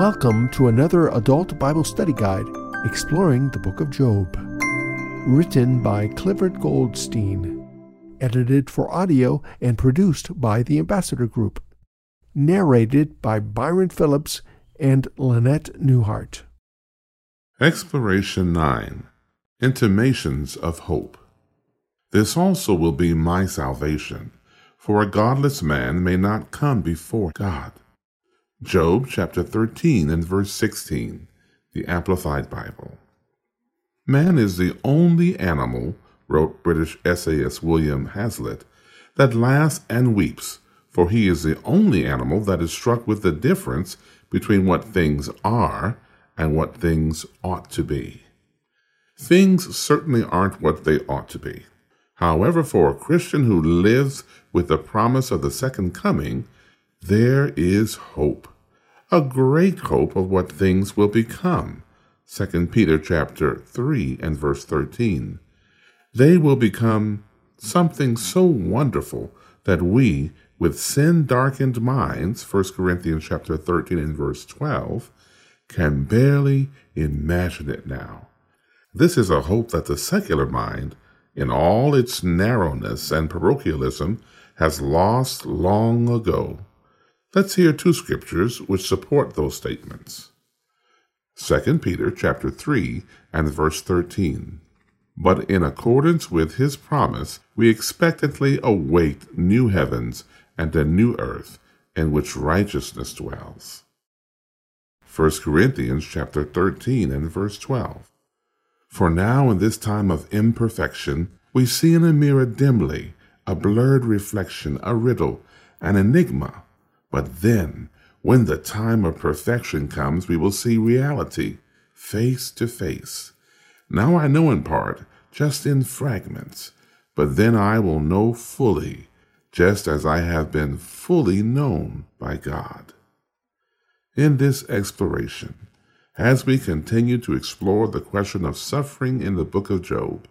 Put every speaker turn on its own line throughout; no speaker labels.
Welcome to another adult Bible study guide exploring the book of Job. Written by Clifford Goldstein, edited for audio and produced by the Ambassador Group. Narrated by Byron Phillips and Lynette Newhart.
Exploration 9 Intimations of Hope. This also will be my salvation, for a godless man may not come before God. Job chapter 13 and verse 16, the Amplified Bible. Man is the only animal, wrote British essayist William Hazlitt, that laughs and weeps, for he is the only animal that is struck with the difference between what things are and what things ought to be. Things certainly aren't what they ought to be. However, for a Christian who lives with the promise of the second coming, there is hope, a great hope of what things will become. 2 Peter chapter 3 and verse 13. They will become something so wonderful that we, with sin darkened minds, 1 Corinthians chapter 13 and verse 12, can barely imagine it now. This is a hope that the secular mind, in all its narrowness and parochialism, has lost long ago. Let's hear two scriptures which support those statements. 2 Peter chapter 3 and verse 13. But in accordance with his promise, we expectantly await new heavens and a new earth in which righteousness dwells. 1 Corinthians chapter 13 and verse 12. For now in this time of imperfection, we see in a mirror dimly, a blurred reflection, a riddle, an enigma. But then, when the time of perfection comes, we will see reality face to face. Now I know in part, just in fragments, but then I will know fully, just as I have been fully known by God. In this exploration, as we continue to explore the question of suffering in the book of Job,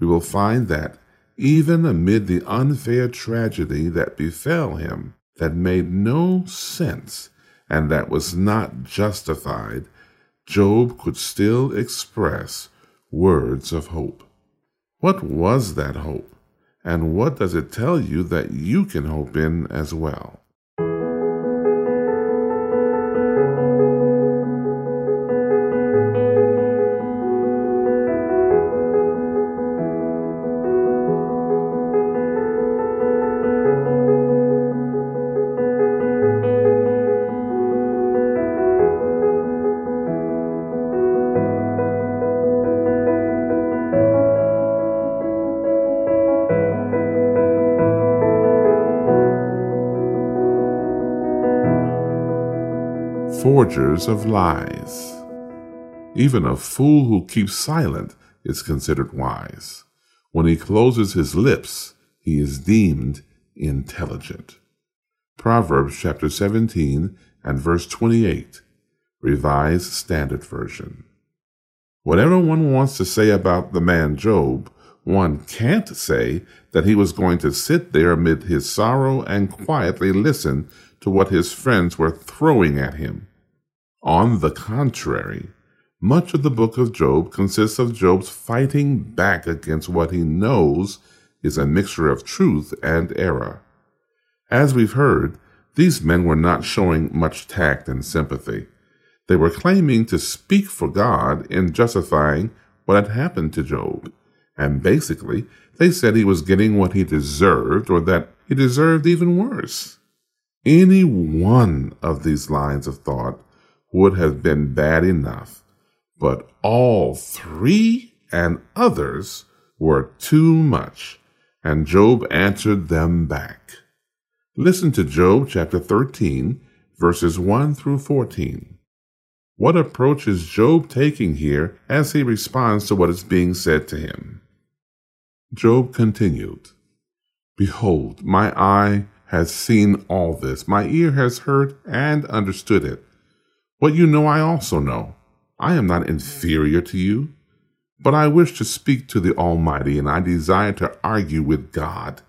we will find that even amid the unfair tragedy that befell him, that made no sense and that was not justified, Job could still express words of hope. What was that hope? And what does it tell you that you can hope in as well? Forgers of lies. Even a fool who keeps silent is considered wise. When he closes his lips, he is deemed intelligent. Proverbs chapter 17 and verse 28, Revised Standard Version. Whatever one wants to say about the man Job, one can't say that he was going to sit there amid his sorrow and quietly listen to what his friends were throwing at him. On the contrary, much of the book of Job consists of Job's fighting back against what he knows is a mixture of truth and error. As we've heard, these men were not showing much tact and sympathy. They were claiming to speak for God in justifying what had happened to Job. And basically, they said he was getting what he deserved or that he deserved even worse. Any one of these lines of thought would have been bad enough, but all three and others were too much, and Job answered them back. Listen to Job chapter 13, verses 1 through 14. What approach is Job taking here as he responds to what is being said to him? Job continued, Behold, my eye has seen all this, my ear has heard and understood it. What you know, I also know. I am not inferior to you, but I wish to speak to the Almighty, and I desire to argue with God.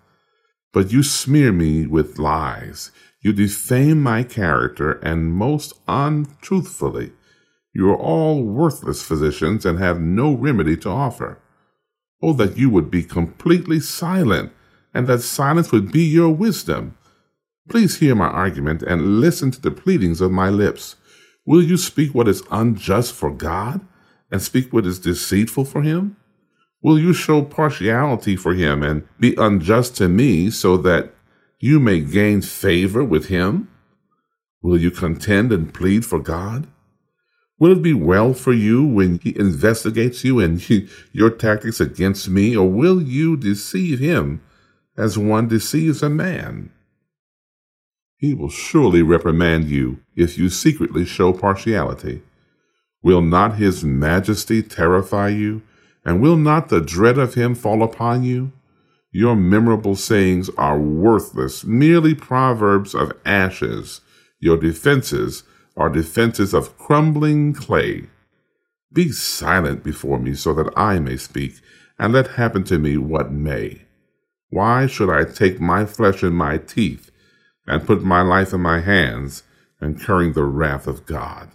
But you smear me with lies. You defame my character, and most untruthfully. You are all worthless physicians and have no remedy to offer. Oh, that you would be completely silent, and that silence would be your wisdom. Please hear my argument and listen to the pleadings of my lips. Will you speak what is unjust for God and speak what is deceitful for him? Will you show partiality for him and be unjust to me so that you may gain favor with him? Will you contend and plead for God? Will it be well for you when he investigates you and your tactics against me, or will you deceive him as one deceives a man? He will surely reprimand you if you secretly show partiality. Will not his majesty terrify you, and will not the dread of him fall upon you? Your memorable sayings are worthless, merely proverbs of ashes. Your defenses are defenses of crumbling clay. Be silent before me so that I may speak, and let happen to me what may. Why should I take my flesh in my teeth, and put my life in my hands, incurring the wrath of God?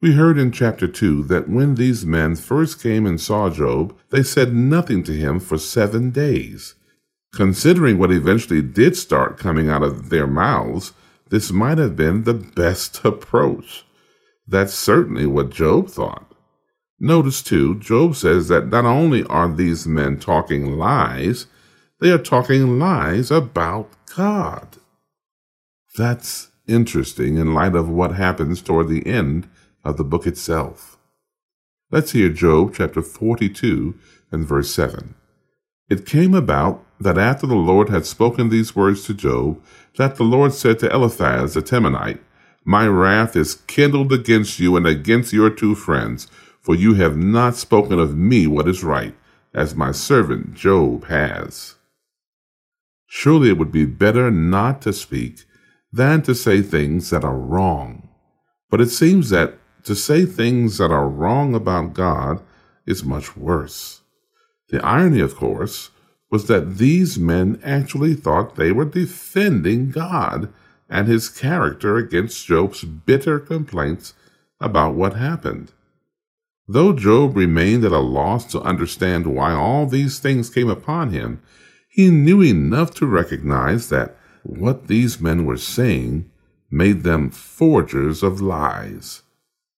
We heard in chapter 2 that when these men first came and saw Job, they said nothing to him for seven days. Considering what eventually did start coming out of their mouths, this might have been the best approach. That's certainly what Job thought. Notice, too, Job says that not only are these men talking lies, they are talking lies about God. That's interesting in light of what happens toward the end of the book itself. Let's hear Job chapter 42 and verse 7. It came about that after the Lord had spoken these words to Job, that the Lord said to Eliphaz the Temanite, My wrath is kindled against you and against your two friends, for you have not spoken of me what is right, as my servant Job has. Surely it would be better not to speak than to say things that are wrong. But it seems that to say things that are wrong about God is much worse. The irony, of course, was that these men actually thought they were defending God and his character against Job's bitter complaints about what happened. Though Job remained at a loss to understand why all these things came upon him, he knew enough to recognize that what these men were saying made them forgers of lies.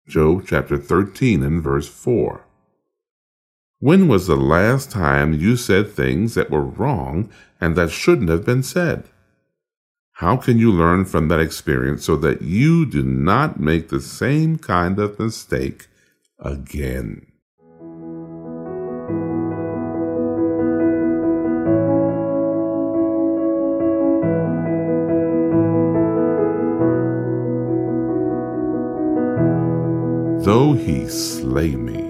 Job chapter 13 and verse 4. When was the last time you said things that were wrong and that shouldn't have been said? How can you learn from that experience so that you do not make the same kind of mistake again? Though he slay me.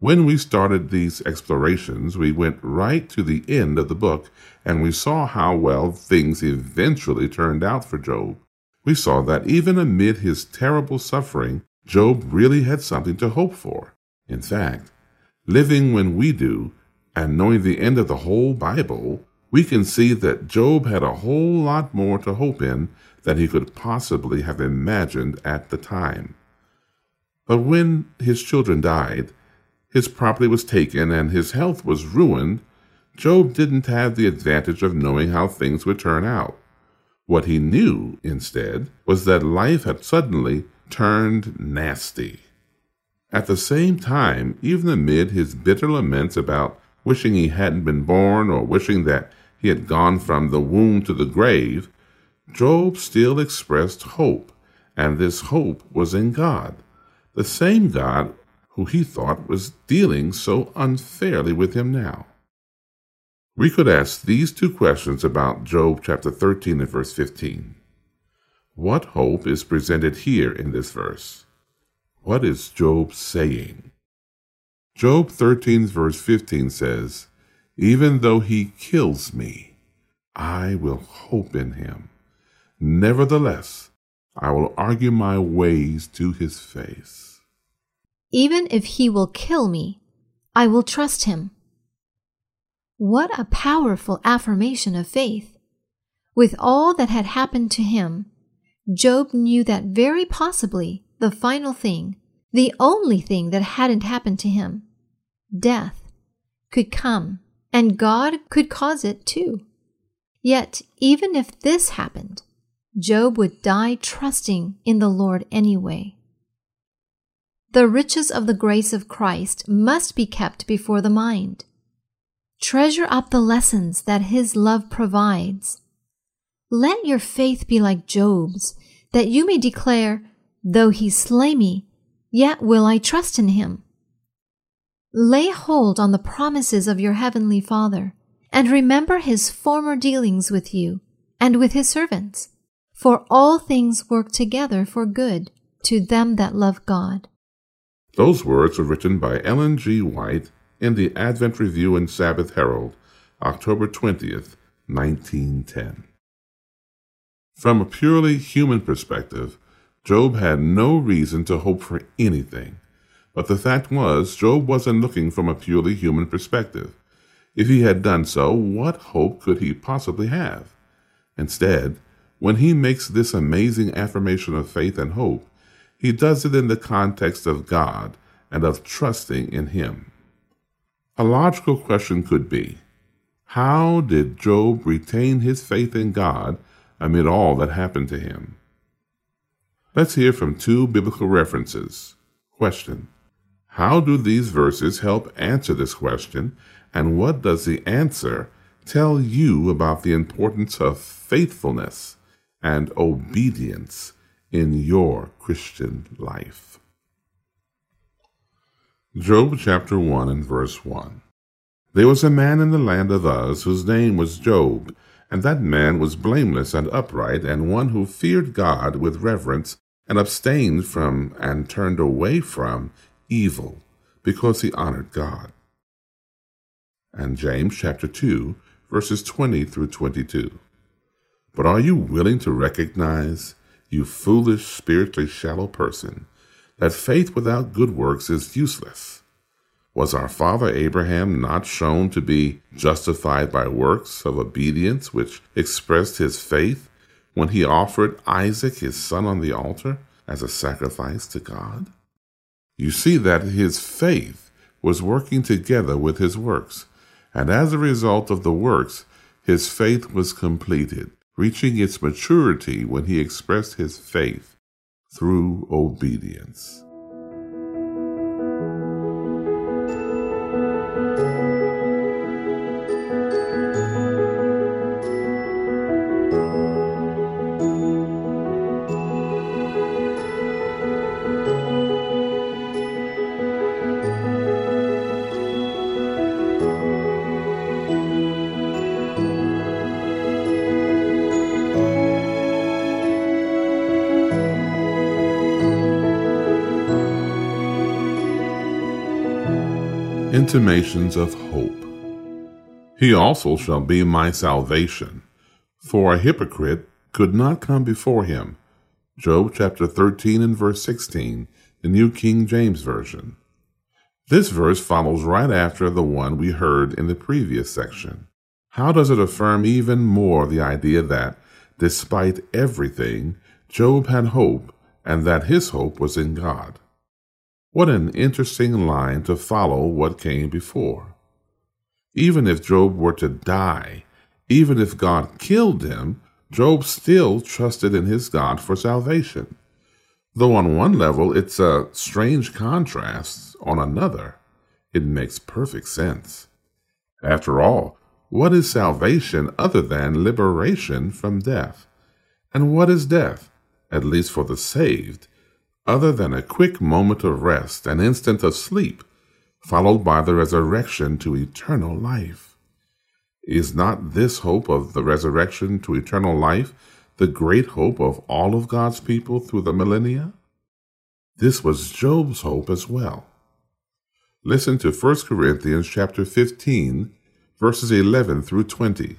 When we started these explorations, we went right to the end of the book and we saw how well things eventually turned out for Job. We saw that even amid his terrible suffering, Job really had something to hope for. In fact, living when we do and knowing the end of the whole Bible, we can see that Job had a whole lot more to hope in than he could possibly have imagined at the time. But when his children died, his property was taken, and his health was ruined, Job didn't have the advantage of knowing how things would turn out. What he knew, instead, was that life had suddenly turned nasty. At the same time, even amid his bitter laments about wishing he hadn't been born or wishing that he had gone from the womb to the grave, Job still expressed hope, and this hope was in God, the same God who he thought was dealing so unfairly with him now. We could ask these two questions about Job chapter 13 and verse 15. What hope is presented here in this verse? What is Job saying? Job 13 verse 15 says, Even though he kills me, I will hope in him. Nevertheless, I will argue my ways to his face.
Even if he will kill me, I will trust him. What a powerful affirmation of faith. With all that had happened to him, Job knew that very possibly the final thing, the only thing that hadn't happened to him, death, could come, and God could cause it too. Yet, even if this happened, Job would die trusting in the Lord anyway. The riches of the grace of Christ must be kept before the mind. Treasure up the lessons that His love provides. Let your faith be like Job's, that you may declare, Though he slay me, yet will I trust in him. Lay hold on the promises of your heavenly Father, and remember his former dealings with you and with his servants. For all things work together for good to them that love God.
Those words were written by Ellen G. White in the Advent Review and Sabbath Herald, October 20th, 1910. From a purely human perspective, Job had no reason to hope for anything. But the fact was, Job wasn't looking from a purely human perspective. If he had done so, what hope could he possibly have? Instead, when he makes this amazing affirmation of faith and hope, he does it in the context of God and of trusting in Him. A logical question could be How did Job retain his faith in God amid all that happened to him? Let's hear from two biblical references. Question How do these verses help answer this question, and what does the answer tell you about the importance of faithfulness and obedience in your Christian life? Job chapter 1 and verse 1. There was a man in the land of Uz whose name was Job, and that man was blameless and upright, and one who feared God with reverence and abstained from and turned away from evil because he honored God. And James chapter 2, verses 20 through 22. But are you willing to recognize, you foolish, spiritually shallow person, that faith without good works is useless? Was our father Abraham not shown to be justified by works of obedience which expressed his faith when he offered Isaac his son on the altar as a sacrifice to God? You see that his faith was working together with his works, and as a result of the works, his faith was completed, reaching its maturity when he expressed his faith through obedience. Intimations of hope. He also shall be my salvation, for a hypocrite could not come before him. Job chapter 13 and verse 16, the New King James Version. This verse follows right after the one we heard in the previous section. How does it affirm even more the idea that, despite everything, Job had hope and that his hope was in God? What an interesting line to follow what came before. Even if Job were to die, even if God killed him, Job still trusted in his God for salvation. Though on one level it's a strange contrast, on another, it makes perfect sense. After all, what is salvation other than liberation from death? And what is death, at least for the saved? Other than a quick moment of rest, an instant of sleep, followed by the resurrection to eternal life. Is not this hope of the resurrection to eternal life the great hope of all of God's people through the millennia? This was Job's hope as well. Listen to 1 Corinthians chapter 15, verses 11 through 20.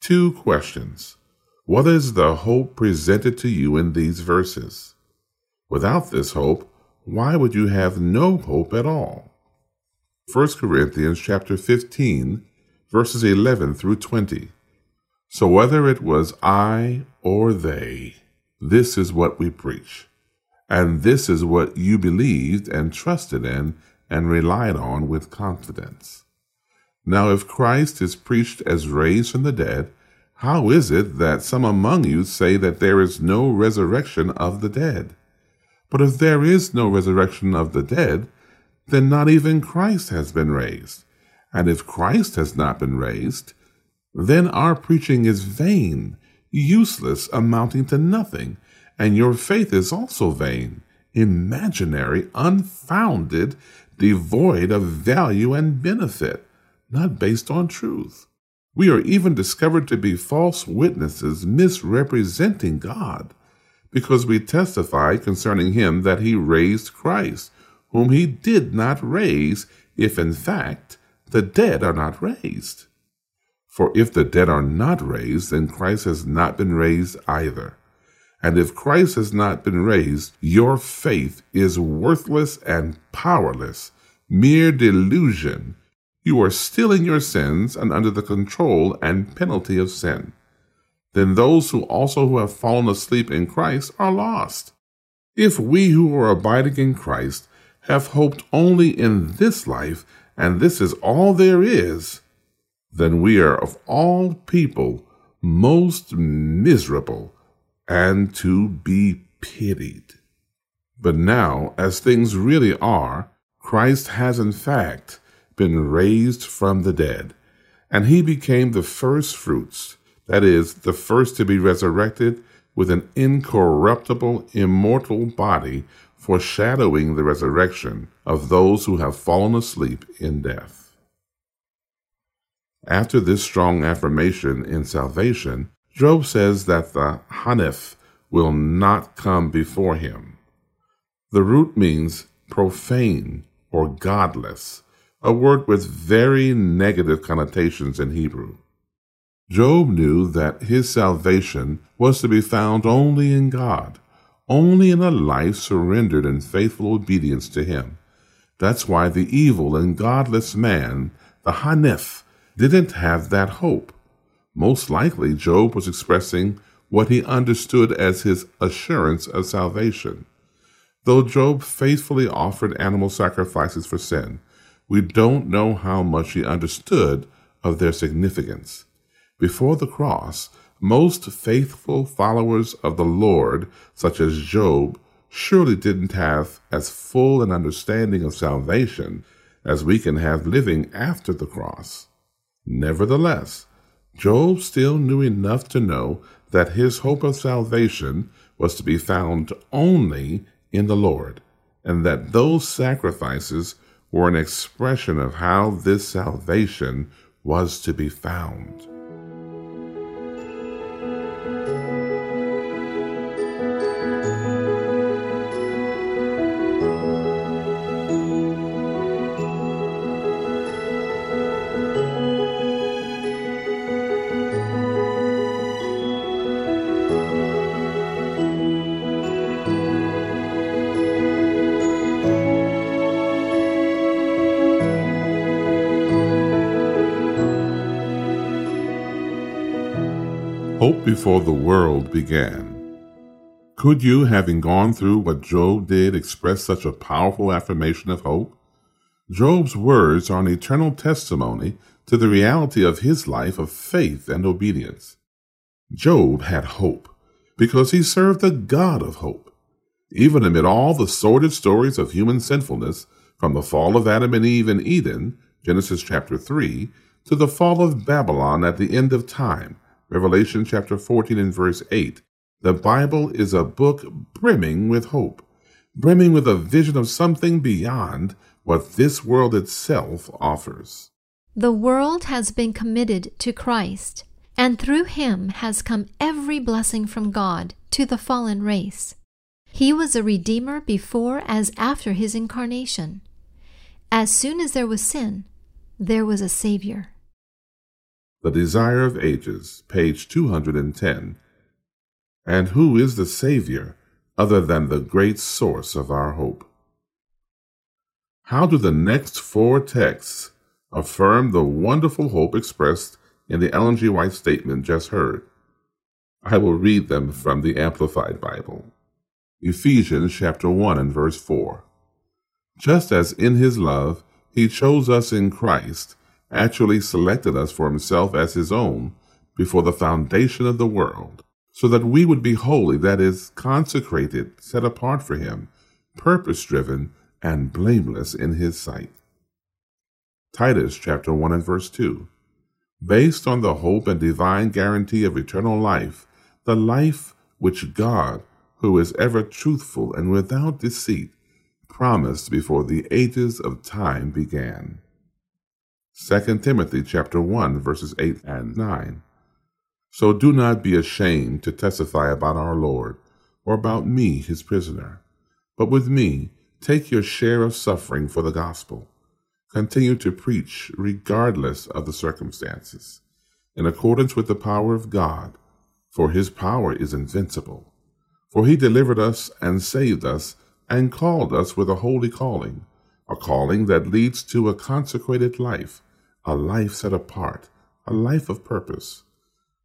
Two questions. What is the hope presented to you in these verses? Without this hope, why would you have no hope at all? 1 Corinthians chapter 15, verses 11 through 20. So whether it was I or they, this is what we preach. And this is what you believed and trusted in and relied on with confidence. Now, if Christ is preached as raised from the dead, how is it that some among you say that there is no resurrection of the dead? But if there is no resurrection of the dead, then not even Christ has been raised. And if Christ has not been raised, then our preaching is vain, useless, amounting to nothing, and your faith is also vain, imaginary, unfounded, devoid of value and benefit, not based on truth. We are even discovered to be false witnesses misrepresenting God, because we testify concerning him that he raised Christ, whom he did not raise, if in fact the dead are not raised. For if the dead are not raised, then Christ has not been raised either. And if Christ has not been raised, your faith is worthless and powerless, mere delusion. You are still in your sins and under the control and penalty of sin. Then those who also who have fallen asleep in Christ are lost. If we who are abiding in Christ have hoped only in this life, and this is all there is, then we are of all people most miserable and to be pitied. But now, as things really are, Christ has in fact been raised from the dead, and he became the first fruits, that is, the first to be resurrected with an incorruptible, immortal body, foreshadowing the resurrection of those who have fallen asleep in death. After this strong affirmation in salvation, Job says that the Hanif will not come before him. The root means profane or godless, a word with very negative connotations in Hebrew. Job knew that his salvation was to be found only in God, only in a life surrendered in faithful obedience to Him. That's why the evil and godless man, the Hanif, didn't have that hope. Most likely, Job was expressing what he understood as his assurance of salvation. Though Job faithfully offered animal sacrifices for sin, we don't know how much he understood of their significance. Before the cross, most faithful followers of the Lord, such as Job, surely didn't have as full an understanding of salvation as we can have living after the cross. Nevertheless, Job still knew enough to know that his hope of salvation was to be found only in the Lord, and that those sacrifices were an expression of how this salvation was to be found. Hope before the world began. Could you, having gone through what Job did, express such a powerful affirmation of hope? Job's words are an eternal testimony to the reality of his life of faith and obedience. Job had hope because he served the God of hope. Even amid all the sordid stories of human sinfulness, from the fall of Adam and Eve in Eden, Genesis chapter 3, to the fall of Babylon at the end of time, Revelation chapter 14 and verse 8. The Bible is a book brimming with hope, brimming with a vision of something beyond what this world itself offers.
The world has been committed to Christ, and through him has come every blessing from God to the fallen race. He was a redeemer before as after his incarnation. As soon as there was sin, there was a Savior.
The Desire of Ages, page 210. And who is the Savior other than the great source of our hope? How do the next four texts affirm the wonderful hope expressed in the Ellen G. White statement just heard. I will read them from the Amplified Bible. Ephesians chapter 1 and verse 4. Just as in his love he chose us in Christ, actually selected us for himself as his own before the foundation of the world, so that we would be holy, that is, consecrated, set apart for him, purpose driven, and blameless in his sight. Titus chapter 1 and verse 2. Based on the hope and divine guarantee of eternal life, the life which God, who is ever truthful and without deceit, promised before the ages of time began. 2 Timothy chapter 1 verses 8 and 9. So do not be ashamed to testify about our Lord or about me, his prisoner, but with me take your share of suffering for the gospel. Continue to preach regardless of the circumstances, in accordance with the power of God, for his power is invincible. For he delivered us and saved us and called us with a holy calling, a calling that leads to a consecrated life, a life set apart, a life of purpose,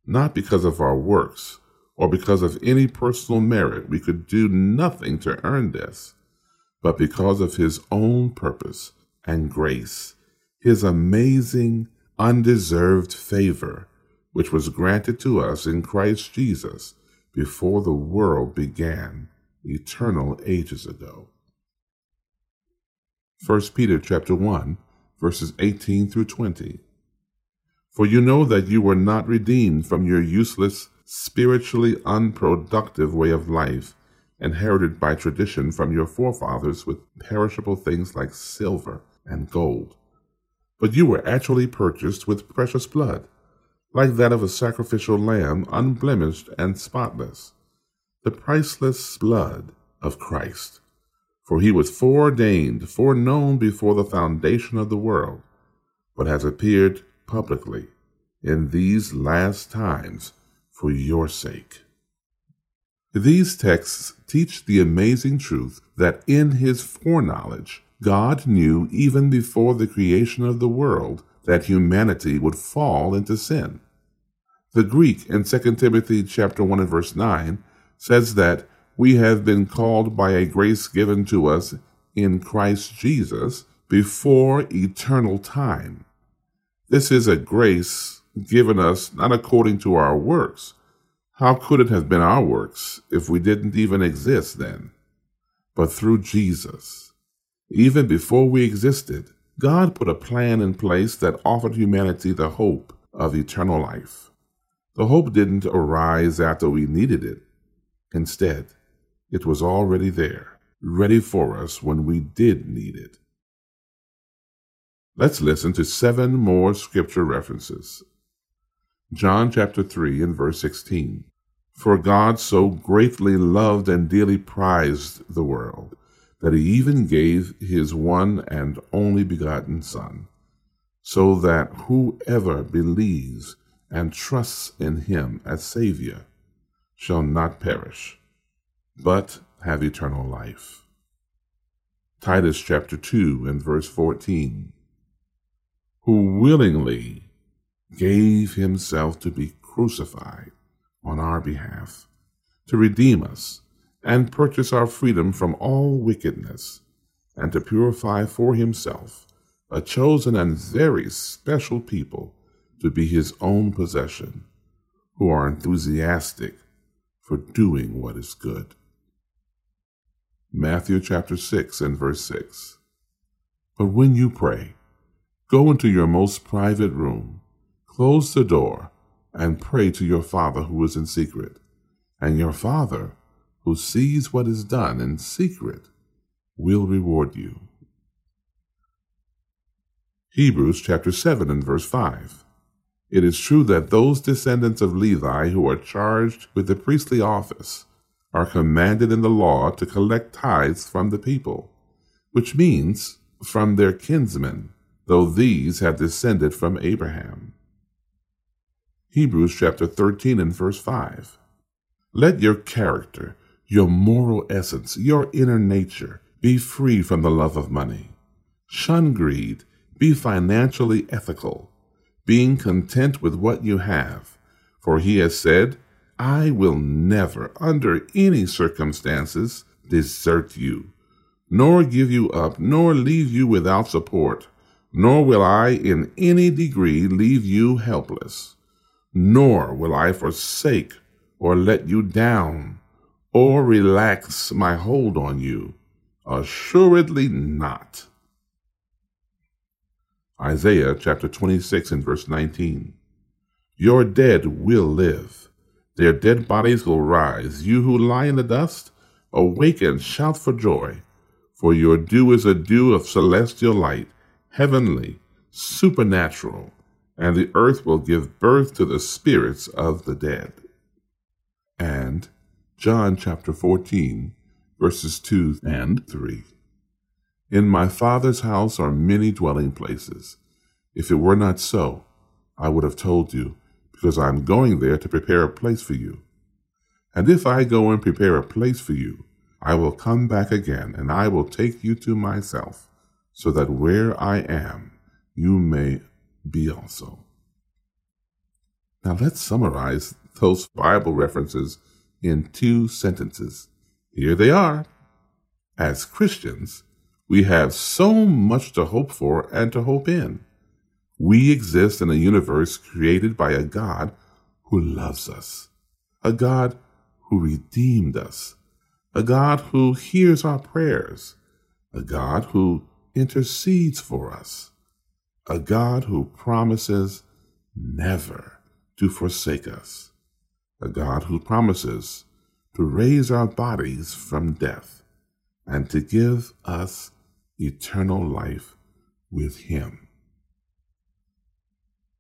not because of our works or because of any personal merit. We could do nothing to earn this, but because of his own purpose and grace, his amazing, undeserved favor, which was granted to us in Christ Jesus before the world began eternal ages ago. 1 Peter chapter 1 verses 18 through 20. For you know that you were not redeemed from your useless, spiritually unproductive way of life, inherited by tradition from your forefathers with perishable things like silver and gold. But you were actually purchased with precious blood, like that of a sacrificial lamb, unblemished and spotless the priceless blood of Christ. For he was foreordained, foreknown before the foundation of the world, but has appeared publicly in these last times for your sake. These texts teach the amazing truth that in his foreknowledge, God knew even before the creation of the world that humanity would fall into sin. The Greek in 2 Timothy chapter 1 and verse 9 says that we have been called by a grace given to us in Christ Jesus before eternal time. This is a grace given us not according to our works. How could it have been our works if we didn't even exist then? But through Jesus. Even before we existed, God put a plan in place that offered humanity the hope of eternal life. The hope didn't arise after we needed it. Instead, it was already there, ready for us when we did need it. Let's listen to seven more scripture references. John chapter 3 and verse 16. For God so greatly loved and dearly prized the world that he even gave his one and only begotten Son, so that whoever believes and trusts in him as Savior shall not perish, but have eternal life. Titus chapter 2 and verse 14. Who willingly gave himself to be crucified on our behalf, to redeem us and purchase our freedom from all wickedness, and to purify for himself a chosen and very special people to be his own possession, who are enthusiastic for doing what is good. Matthew chapter 6 and verse 6. But when you pray, go into your most private room, close the door, and pray to your Father who is in secret. And your Father, who sees what is done in secret, will reward you. Hebrews chapter 7 and verse 5. It is true that those descendants of Levi who are charged with the priestly office are commanded in the law to collect tithes from the people, which means from their kinsmen, though these have descended from Abraham. Hebrews chapter 13 and verse 5. Let your character, your moral essence, your inner nature be free from the love of money. Shun greed, be financially ethical being content with what you have. For he has said, I will never, under any circumstances, desert you, nor give you up, nor leave you without support, nor will I in any degree leave you helpless, nor will I forsake or let you down, or relax my hold on you. Assuredly not. Isaiah chapter 26 and verse 19. Your dead will live. Their dead bodies will rise. You who lie in the dust, awake and shout for joy. For your dew is a dew of celestial light, heavenly, supernatural, and the earth will give birth to the spirits of the dead. And John chapter 14, verses 2 and 3. In my Father's house are many dwelling places. If it were not so, I would have told you, because I am going there to prepare a place for you. And if I go and prepare a place for you, I will come back again, and I will take you to myself, so that where I am, you may be also. Now let's summarize those Bible references in two sentences. Here they are. As Christians, we have so much to hope for and to hope in. We exist in a universe created by a God who loves us, a God who redeemed us, a God who hears our prayers, a God who intercedes for us, a God who promises never to forsake us, a God who promises to raise our bodies from death and to give us eternal life with him.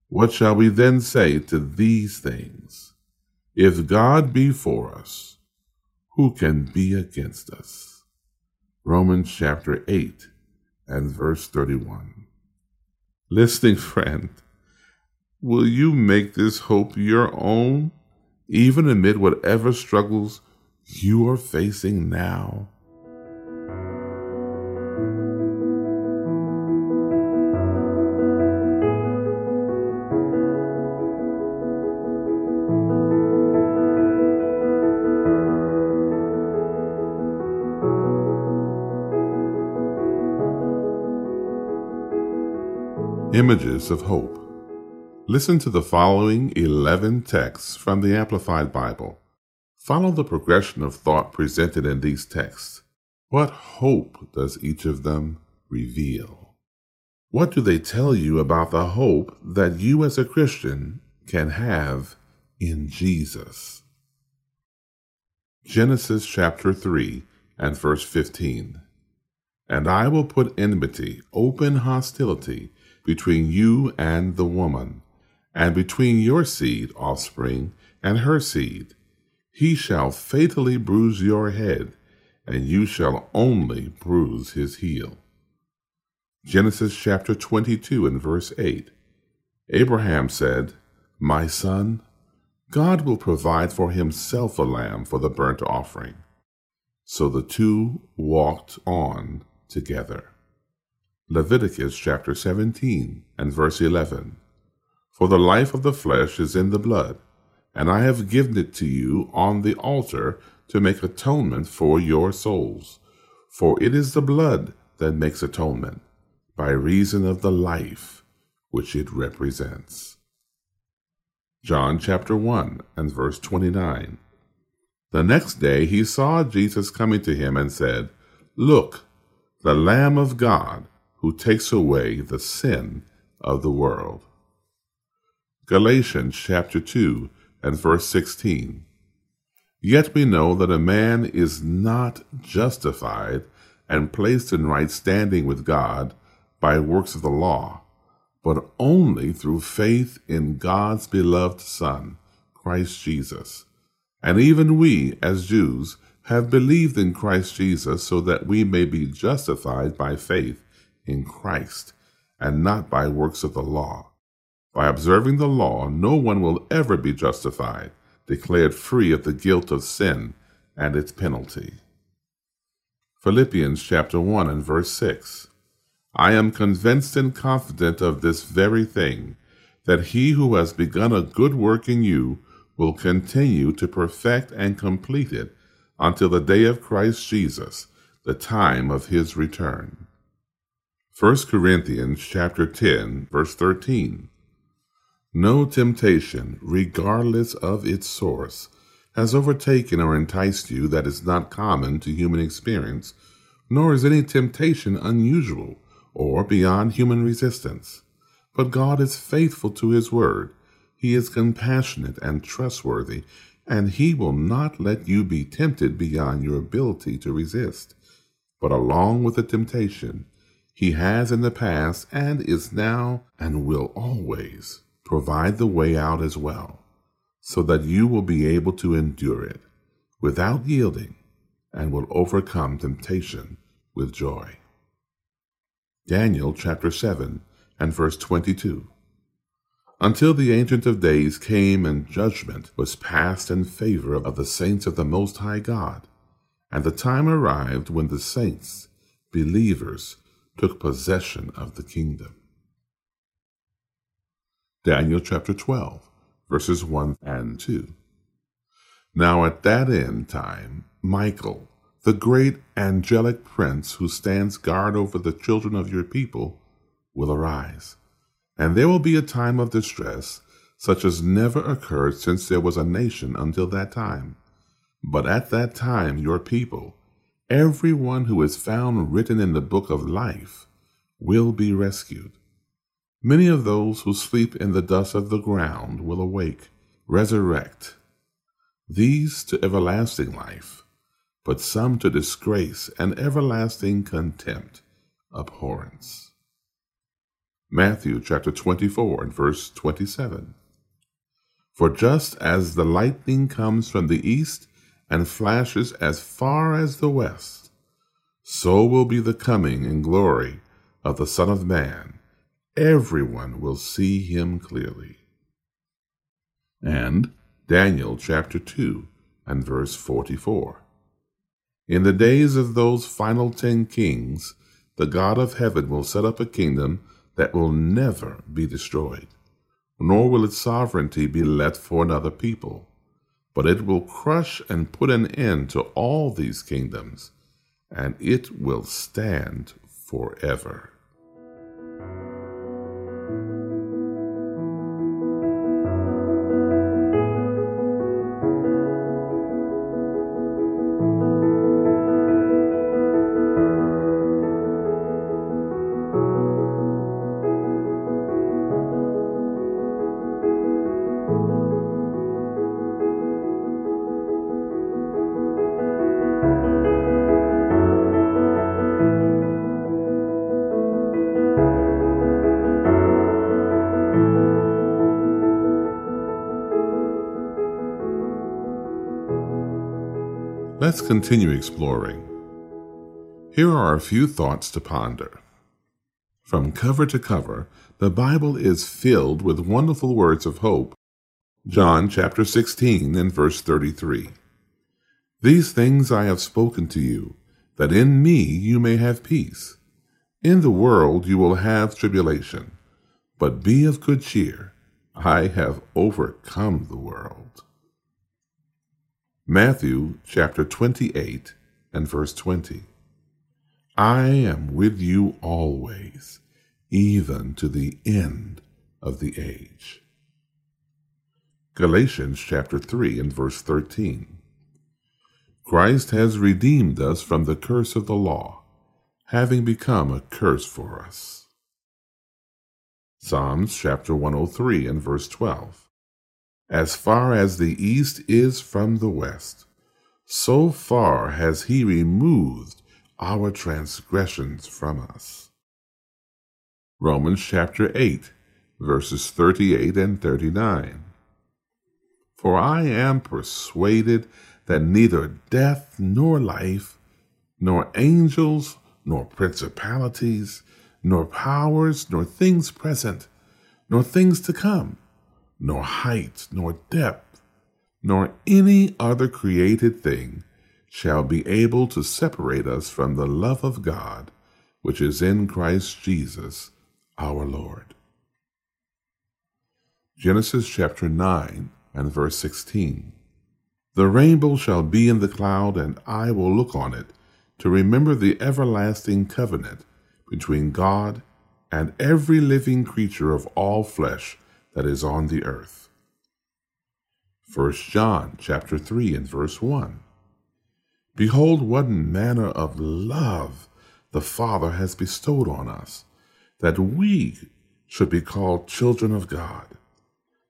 What shall we then say to these things? If God be for us, who can be against us? Romans chapter 8 and verse 31. Listening friend, will you make this hope your own, even amid whatever struggles you are facing now? Images of Hope. Listen to the following 11 texts from the Amplified Bible. Follow the progression of thought presented in these texts. What hope does each of them reveal? What do they tell you about the hope that you as a Christian can have in Jesus? Genesis chapter 3 and verse 15. And I will put enmity, open hostility, between you and the woman, and between your seed, offspring, and her seed. He shall fatally bruise your head, and you shall only bruise his heel. Genesis chapter 22 and verse 8. Abraham said, My son, God will provide for himself a lamb for the burnt offering. So the two walked on together. Leviticus chapter 17 and verse 11. For the life of the flesh is in the blood, and I have given it to you on the altar to make atonement for your souls. For it is the blood that makes atonement, by reason of the life which it represents. John chapter 1 and verse 29. The next day he saw Jesus coming to him and said, Look, the Lamb of God who takes away the sin of the world. Galatians chapter 2 and verse 16. Yet we know that a man is not justified and placed in right standing with God by works of the law, but only through faith in God's beloved Son, Christ Jesus. And even we, as Jews, have believed in Christ Jesus so that we may be justified by faith in Christ and not by works of the law. By observing the law, no one will ever be justified, declared free of the guilt of sin and its penalty. Philippians chapter 1 and verse 6. I am convinced and confident of this very thing, that he who has begun a good work in you will continue to perfect and complete it until the day of Christ Jesus, the time of his return. 1 Corinthians chapter 10 verse 13 No temptation, regardless of its source, has overtaken or enticed you that is not common to human experience, nor is any temptation unusual or beyond human resistance. But God is faithful to his word. He is compassionate and trustworthy, and he will not let you be tempted beyond your ability to resist. But along with the temptation, he has in the past and is now and will always provide the way out as well so that you will be able to endure it without yielding and will overcome temptation with joy. Daniel chapter 7 and verse 22. Until the Ancient of Days came and judgment was passed in favor of the saints of the Most High God, and the time arrived when the saints, believers, took possession of the kingdom. Daniel chapter 12 verses 1 and 2. Now at that end time, Michael, the great angelic prince who stands guard over the children of your people, will arise. And there will be a time of distress, such as never occurred since there was a nation until that time. But at that time, your people, every one who is found written in the book of life, will be rescued. Many of those who sleep in the dust of the ground will awake, resurrect, these to everlasting life, but some to disgrace and everlasting contempt, abhorrence. Matthew chapter 24 and verse 27. For just as the lightning comes from the east and flashes as far as the west, so will be the coming and glory of the Son of Man everyone will see him clearly. And Daniel chapter 2 and verse 44. In the days of those final ten kings, the God of heaven will set up a kingdom that will never be destroyed, nor will its sovereignty be left for another people, but it will crush and put an end to all these kingdoms, and it will stand forever. Let's continue exploring. Here are a few thoughts to ponder. From cover to cover, the Bible is filled with wonderful words of hope. John chapter 16 and verse 33. These things I have spoken to you, that in me you may have peace. In the world you will have tribulation, but be of good cheer. I have overcome the world. Matthew chapter 28 and verse 20. I am with you always, even to the end of the age. Galatians chapter 3 and verse 13. Christ has redeemed us from the curse of the law, having become a curse for us. Psalms chapter 103 and verse 12 as far as the east is from the west. So far has he removed our transgressions from us. Romans chapter 8, verses 38 and 39. For I am persuaded that neither death nor life, nor angels, nor principalities, nor powers, nor things present, nor things to come nor height, nor depth, nor any other created thing shall be able to separate us from the love of God which is in Christ Jesus our Lord. Genesis chapter 9 and verse 16. The rainbow shall be in the cloud, and I will look on it to remember the everlasting covenant between God and every living creature of all flesh that is on the earth. 1 John chapter 3 and verse 1. Behold what manner of love the Father has bestowed on us, that we should be called children of God.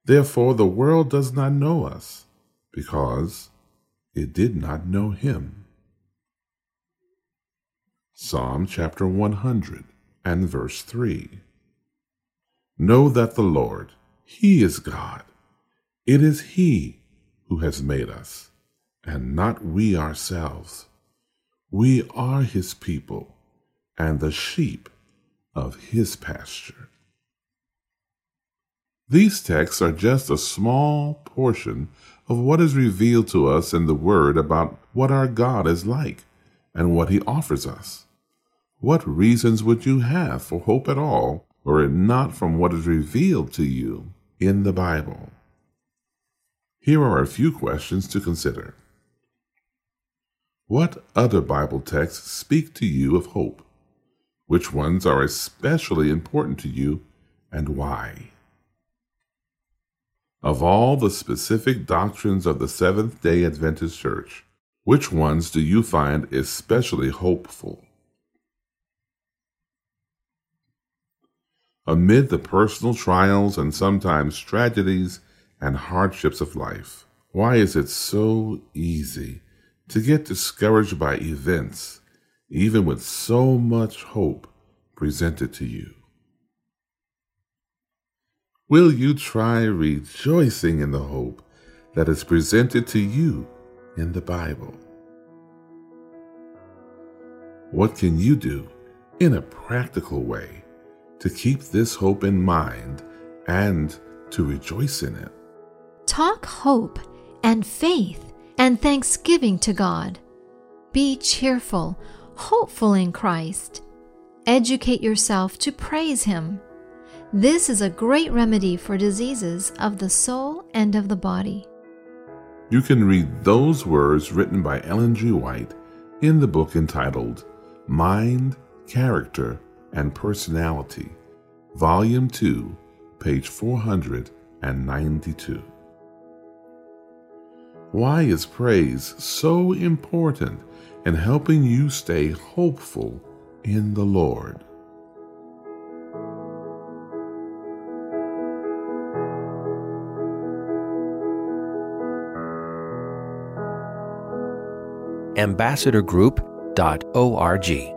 Therefore the world does not know us, because it did not know him. Psalm chapter 100 and verse 3. Know that the Lord, He is God. It is He who has made us, and not we ourselves. We are His people and the sheep of His pasture. These texts are just a small portion of what is revealed to us in the Word about what our God is like and what He offers us. What reasons would you have for hope at all were it not from what is revealed to you in the Bible? Here are a few questions to consider. What other Bible texts speak to you of hope? Which ones are especially important to you and why? Of all the specific doctrines of the Seventh day Adventist Church, which ones do you find especially hopeful? Amid the personal trials and sometimes tragedies and hardships of life. Why is it so easy to get discouraged by events, even with so much hope presented to you? Will you try rejoicing in the hope that is presented to you in the Bible? What can you do in a practical way to keep this hope in mind and to rejoice in it.
Talk hope and faith and thanksgiving to God. Be cheerful, hopeful in Christ. Educate yourself to praise Him. This is a great remedy for diseases of the soul and of the body.
You can read those words written by Ellen G. White in the book entitled Mind, Character, and Personality, Volume 2, page 492. Why is praise so important in helping you stay hopeful in the Lord?
ambassadorgroup.org